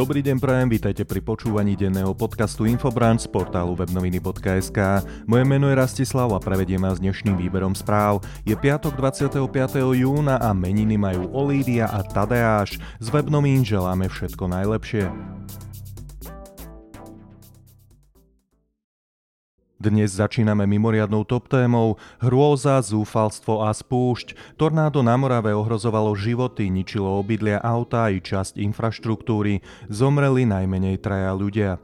Dobrý deň prajem, vítajte pri počúvaní denného podcastu Infobranch z portálu webnoviny.sk. Moje meno je Rastislav a prevediem vás dnešným výberom správ. Je piatok 25. júna a meniny majú Olídia a Tadeáš. Z webnovín želáme všetko najlepšie. Dnes začíname mimoriadnou top témou hrôza, zúfalstvo a spúšť. Tornádo na Morave ohrozovalo životy, ničilo obydlia auta i časť infraštruktúry. Zomreli najmenej traja ľudia.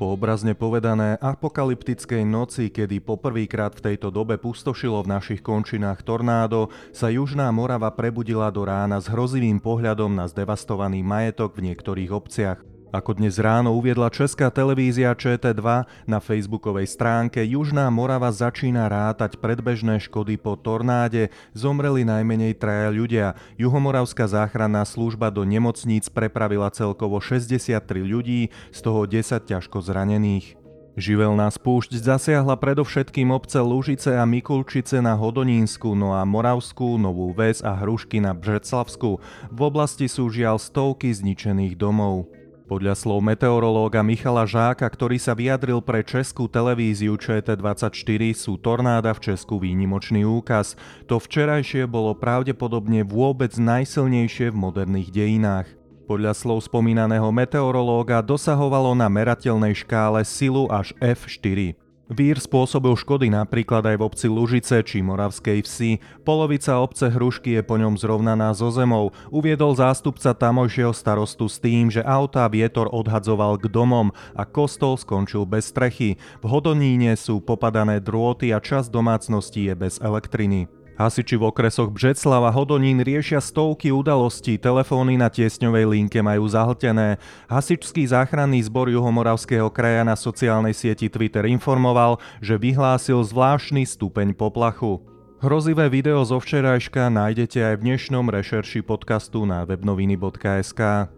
Po obrazne povedané apokalyptickej noci, kedy poprvýkrát v tejto dobe pustošilo v našich končinách tornádo, sa Južná Morava prebudila do rána s hrozivým pohľadom na zdevastovaný majetok v niektorých obciach. Ako dnes ráno uviedla Česká televízia ČT2 na facebookovej stránke, Južná Morava začína rátať predbežné škody po tornáde. Zomreli najmenej traja ľudia. Juhomoravská záchranná služba do nemocníc prepravila celkovo 63 ľudí, z toho 10 ťažko zranených. Živelná spúšť zasiahla predovšetkým obce Lužice a Mikulčice na Hodonínsku, no a Moravskú, Novú Ves a Hrušky na Břeclavsku. V oblasti sú žiaľ stovky zničených domov. Podľa slov meteorológa Michala Žáka, ktorý sa vyjadril pre českú televíziu ČT24, sú tornáda v Česku výnimočný úkaz. To včerajšie bolo pravdepodobne vôbec najsilnejšie v moderných dejinách. Podľa slov spomínaného meteorológa dosahovalo na merateľnej škále silu až F4. Vír spôsobil škody napríklad aj v obci Lužice či Moravskej vsi. Polovica obce Hrušky je po ňom zrovnaná so zemou. Uviedol zástupca tamojšieho starostu s tým, že autá vietor odhadzoval k domom a kostol skončil bez strechy. V Hodoníne sú popadané drôty a časť domácností je bez elektriny. Hasiči v okresoch Břeclav a Hodonín riešia stovky udalostí, telefóny na tiesňovej linke majú zahltené. Hasičský záchranný zbor Juhomoravského kraja na sociálnej sieti Twitter informoval, že vyhlásil zvláštny stupeň poplachu. Hrozivé video zo včerajška nájdete aj v dnešnom rešerši podcastu na webnoviny.sk.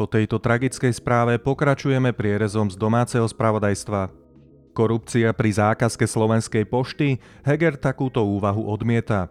Po tejto tragickej správe pokračujeme prierezom z domáceho spravodajstva. Korupcia pri zákazke slovenskej pošty? Heger takúto úvahu odmieta.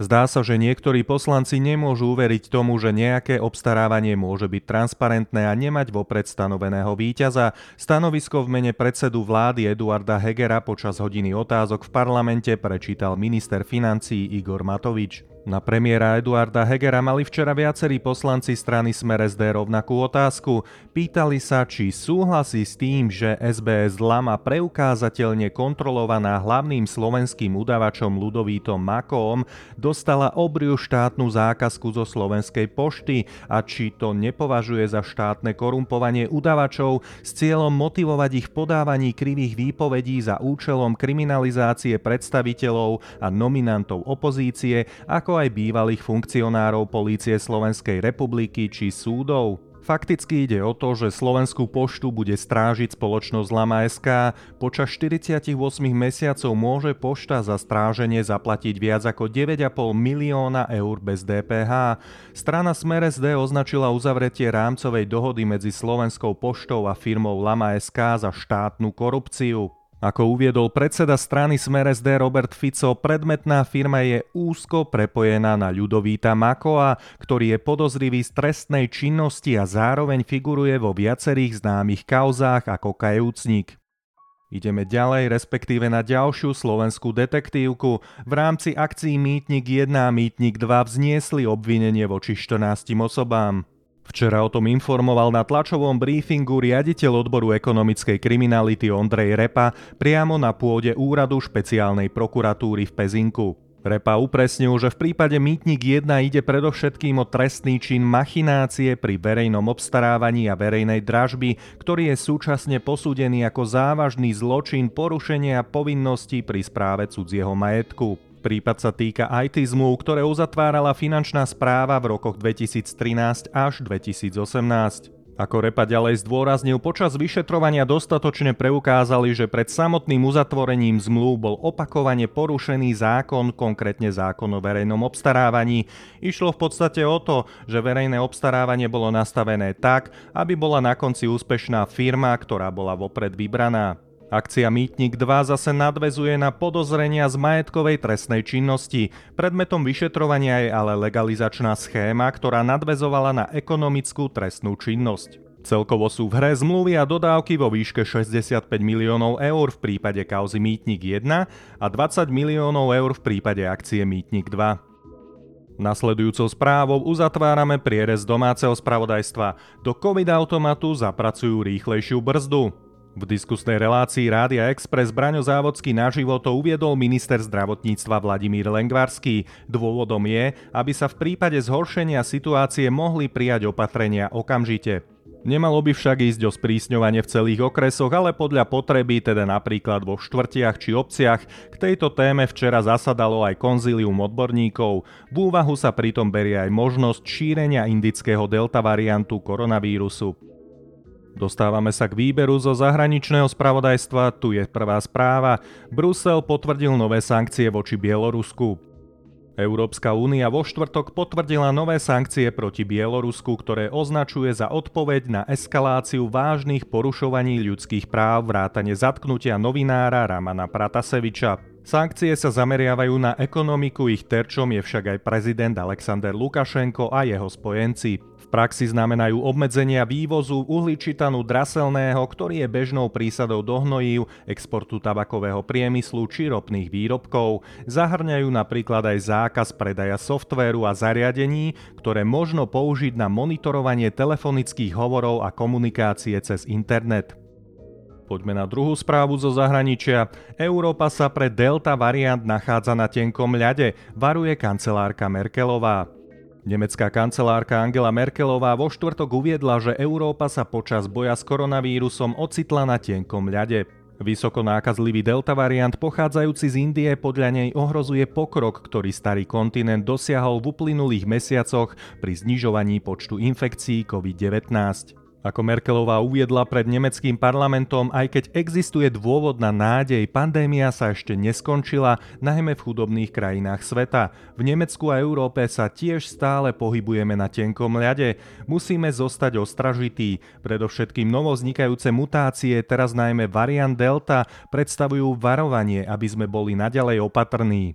Zdá sa, že niektorí poslanci nemôžu uveriť tomu, že nejaké obstarávanie môže byť transparentné a nemať vopred stanoveného víťaza. Stanovisko v mene predsedu vlády Eduarda Hegera počas hodiny otázok v parlamente prečítal minister financí Igor Matovič. Na premiéra Eduarda Hegera mali včera viacerí poslanci strany Smer SD rovnakú otázku. Pýtali sa, či súhlasí s tým, že SBS Lama preukázateľne kontrolovaná hlavným slovenským udavačom Ludovítom Makom dostala obriu štátnu zákazku zo slovenskej pošty a či to nepovažuje za štátne korumpovanie udavačov s cieľom motivovať ich podávaní krivých výpovedí za účelom kriminalizácie predstaviteľov a nominantov opozície, ako aj bývalých funkcionárov Polície Slovenskej republiky či súdov. Fakticky ide o to, že Slovenskú poštu bude strážiť spoločnosť Lama SK. Počas 48 mesiacov môže pošta za stráženie zaplatiť viac ako 9,5 milióna eur bez DPH. Strana Smer SD označila uzavretie rámcovej dohody medzi Slovenskou poštou a firmou Lama SK za štátnu korupciu. Ako uviedol predseda strany Smer SD Robert Fico, predmetná firma je úzko prepojená na Ľudovíta Makoa, ktorý je podozrivý z trestnej činnosti a zároveň figuruje vo viacerých známych kauzách ako kajúcnik. Ideme ďalej, respektíve na ďalšiu slovenskú detektívku. V rámci akcií Mýtnik 1 a Mýtnik 2 vzniesli obvinenie voči 14 osobám. Včera o tom informoval na tlačovom briefingu riaditeľ odboru ekonomickej kriminality Ondrej Repa priamo na pôde úradu špeciálnej prokuratúry v Pezinku. Repa upresnil, že v prípade Mýtnik 1 ide predovšetkým o trestný čin machinácie pri verejnom obstarávaní a verejnej dražby, ktorý je súčasne posúdený ako závažný zločin porušenia povinností pri správe cudzieho majetku. Prípad sa týka IT zmluv, ktoré uzatvárala finančná správa v rokoch 2013 až 2018. Ako Repa ďalej zdôraznil, počas vyšetrovania dostatočne preukázali, že pred samotným uzatvorením zmluv bol opakovane porušený zákon, konkrétne zákon o verejnom obstarávaní. Išlo v podstate o to, že verejné obstarávanie bolo nastavené tak, aby bola na konci úspešná firma, ktorá bola vopred vybraná. Akcia Mýtnik 2 zase nadvezuje na podozrenia z majetkovej trestnej činnosti. Predmetom vyšetrovania je ale legalizačná schéma, ktorá nadvezovala na ekonomickú trestnú činnosť. Celkovo sú v hre zmluvy a dodávky vo výške 65 miliónov eur v prípade kauzy Mýtnik 1 a 20 miliónov eur v prípade akcie Mýtnik 2. Nasledujúcou správou uzatvárame prierez domáceho spravodajstva. Do COVID automatu zapracujú rýchlejšiu brzdu. V diskusnej relácii Rádia Express Braňo Závodský naživo to uviedol minister zdravotníctva Vladimír Lengvarský. Dôvodom je, aby sa v prípade zhoršenia situácie mohli prijať opatrenia okamžite. Nemalo by však ísť o sprísňovanie v celých okresoch, ale podľa potreby, teda napríklad vo štvrtiach či obciach. K tejto téme včera zasadalo aj konzílium odborníkov. V úvahu sa pritom berie aj možnosť šírenia indického delta variantu koronavírusu. Dostávame sa k výberu zo zahraničného spravodajstva, tu je prvá správa. Brusel potvrdil nové sankcie voči Bielorusku. Európska únia vo štvrtok potvrdila nové sankcie proti Bielorusku, ktoré označuje za odpoveď na eskaláciu vážnych porušovaní ľudských práv vrátane zatknutia novinára Ramana Prataseviča. Sankcie sa zameriavajú na ekonomiku, ich terčom je však aj prezident Alexander Lukašenko a jeho spojenci. Praxi znamenajú obmedzenia vývozu uhličitanu draselného, ktorý je bežnou prísadou do hnojív, exportu tabakového priemyslu či ropných výrobkov. Zahrňajú napríklad aj zákaz predaja softvéru a zariadení, ktoré možno použiť na monitorovanie telefonických hovorov a komunikácie cez internet. Poďme na druhú správu zo zahraničia. Európa sa pre delta variant nachádza na tenkom ľade, varuje kancelárka Merkelová. Nemecká kancelárka Angela Merkelová vo štvrtok uviedla, že Európa sa počas boja s koronavírusom ocitla na tenkom ľade. Vysoko nákazlivý delta variant pochádzajúci z Indie podľa nej ohrozuje pokrok, ktorý starý kontinent dosiahol v uplynulých mesiacoch pri znižovaní počtu infekcií COVID-19. Ako Merkelová uviedla pred nemeckým parlamentom, aj keď existuje dôvod na nádej, pandémia sa ešte neskončila, najmä v chudobných krajinách sveta. V Nemecku a Európe sa tiež stále pohybujeme na tenkom ľade. Musíme zostať ostražití. Predovšetkým novoznikajúce mutácie, teraz najmä variant Delta, predstavujú varovanie, aby sme boli naďalej opatrní.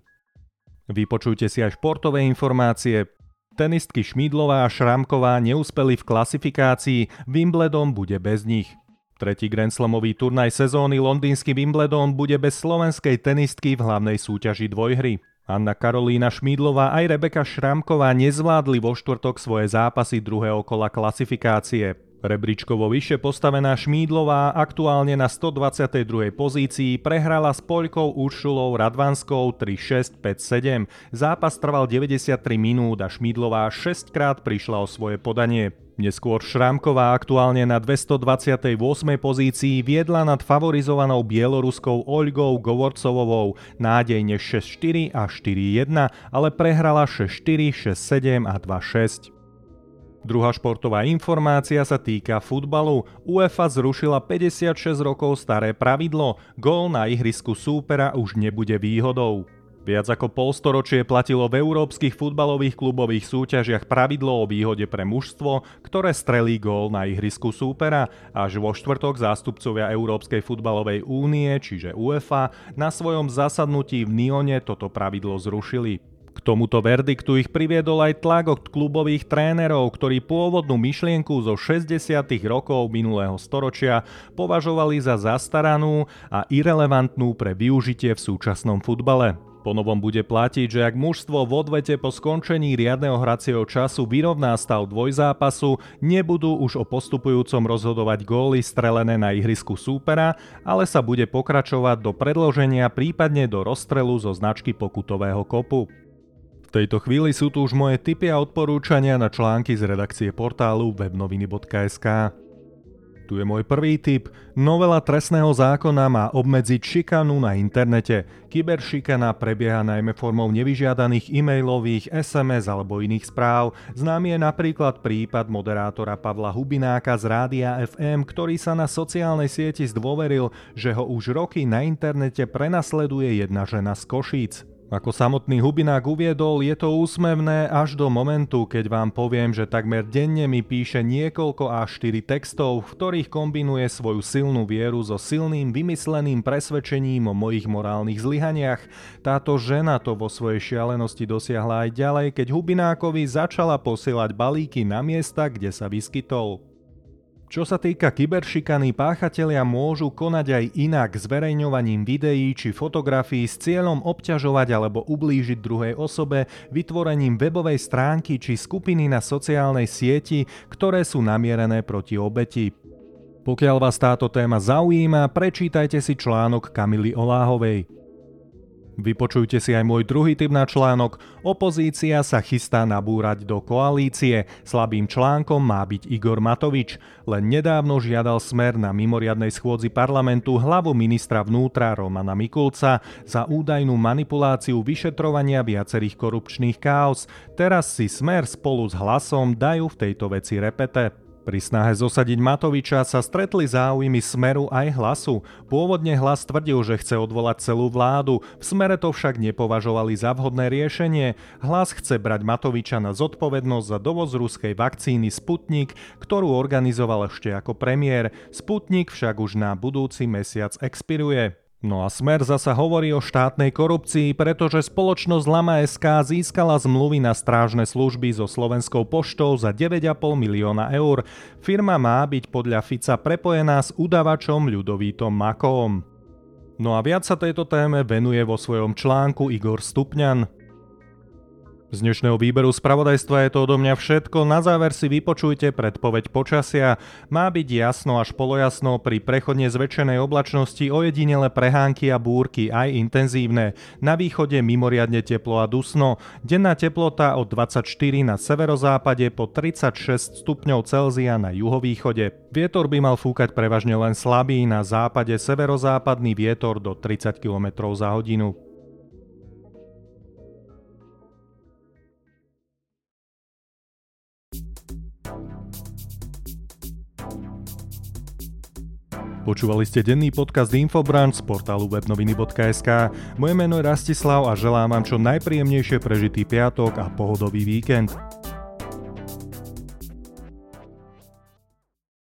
Vypočujte si aj športové informácie. Tenistky Šmídlová a Šramková neúspeli v klasifikácii, Wimbledon bude bez nich. Tretí Grand Slamový turnaj sezóny londýnsky Wimbledon bude bez slovenskej tenistky v hlavnej súťaži dvojhry. Anna Karolína Šmídlová aj Rebeka Šramková nezvládli vo štvrtok svoje zápasy druhého kola klasifikácie. Rebríčkovo vyššie postavená Šmídlová aktuálne na 122. pozícii prehrala s Poľkou Uršulou Radvanskou 3-6-5-7. Zápas trval 93 minút a Šmídlová 6 krát prišla o svoje podanie. Neskôr Šrámková aktuálne na 228. pozícii viedla nad favorizovanou bieloruskou Oľgou Govorcovovou nádejne 6-4 a 4-1, ale prehrala 6-4, 6-7 a 2-6. Druhá športová informácia sa týka futbalu. UEFA zrušila 56 rokov staré pravidlo. Gól na ihrisku súpera už nebude výhodou. Viac ako polstoročie platilo v európskych futbalových klubových súťažiach pravidlo o výhode pre mužstvo, ktoré strelí gól na ihrisku súpera. Až vo štvrtok zástupcovia Európskej futbalovej únie, čiže UEFA, na svojom zasadnutí v Nione toto pravidlo zrušili. K tomuto verdiktu ich priviedol aj tlak od klubových trénerov, ktorí pôvodnú myšlienku zo 60. rokov minulého storočia považovali za zastaranú a irrelevantnú pre využitie v súčasnom futbale. Ponovom bude platiť, že ak mužstvo v odvete po skončení riadneho hracieho času vyrovná stav dvojzápasu, nebudú už o postupujúcom rozhodovať góly strelené na ihrisku súpera, ale sa bude pokračovať do predloženia prípadne do rozstrelu zo značky pokutového kopu tejto chvíli sú tu už moje tipy a odporúčania na články z redakcie portálu webnoviny.sk. Tu je môj prvý tip. Novela trestného zákona má obmedziť šikanu na internete. Kyberšikana prebieha najmä formou nevyžiadaných e-mailových, SMS alebo iných správ. Známy je napríklad prípad moderátora Pavla Hubináka z Rádia FM, ktorý sa na sociálnej sieti zdôveril, že ho už roky na internete prenasleduje jedna žena z Košíc. Ako samotný Hubinák uviedol, je to úsmevné až do momentu, keď vám poviem, že takmer denne mi píše niekoľko až 4 textov, v ktorých kombinuje svoju silnú vieru so silným vymysleným presvedčením o mojich morálnych zlyhaniach. Táto žena to vo svojej šialenosti dosiahla aj ďalej, keď Hubinákovi začala posielať balíky na miesta, kde sa vyskytol. Čo sa týka kyberšikany, páchatelia môžu konať aj inak zverejňovaním videí či fotografií s cieľom obťažovať alebo ublížiť druhej osobe vytvorením webovej stránky či skupiny na sociálnej sieti, ktoré sú namierené proti obeti. Pokiaľ vás táto téma zaujíma, prečítajte si článok Kamily Oláhovej. Vypočujte si aj môj druhý typ na článok. Opozícia sa chystá nabúrať do koalície. Slabým článkom má byť Igor Matovič. Len nedávno žiadal smer na mimoriadnej schôdzi parlamentu hlavu ministra vnútra Romana Mikulca za údajnú manipuláciu vyšetrovania viacerých korupčných káos. Teraz si smer spolu s hlasom dajú v tejto veci repete. Pri snahe zosadiť Matoviča sa stretli záujmy Smeru aj Hlasu. Pôvodne Hlas tvrdil, že chce odvolať celú vládu, v Smere to však nepovažovali za vhodné riešenie. Hlas chce brať Matoviča na zodpovednosť za dovoz ruskej vakcíny Sputnik, ktorú organizoval ešte ako premiér. Sputnik však už na budúci mesiac expiruje. No a Smer zasa hovorí o štátnej korupcii, pretože spoločnosť Lama SK získala zmluvy na strážne služby so Slovenskou poštou za 9,5 milióna eur. Firma má byť podľa Fica prepojená s udavačom Ľudovítom Makom. No a viac sa tejto téme venuje vo svojom článku Igor Stupňan. Z dnešného výberu spravodajstva je to odo mňa všetko. Na záver si vypočujte predpoveď počasia. Má byť jasno až polojasno pri prechodne zväčšenej oblačnosti ojedinele prehánky a búrky, aj intenzívne. Na východe mimoriadne teplo a dusno. Denná teplota od 24 na severozápade po 36 stupňov Celzia na juhovýchode. Vietor by mal fúkať prevažne len slabý, na západe severozápadný vietor do 30 km za hodinu. Počúvali ste denný podcast Infobranch z portálu webnoviny.sk. Moje meno je Rastislav a želám vám čo najpríjemnejšie prežitý piatok a pohodový víkend.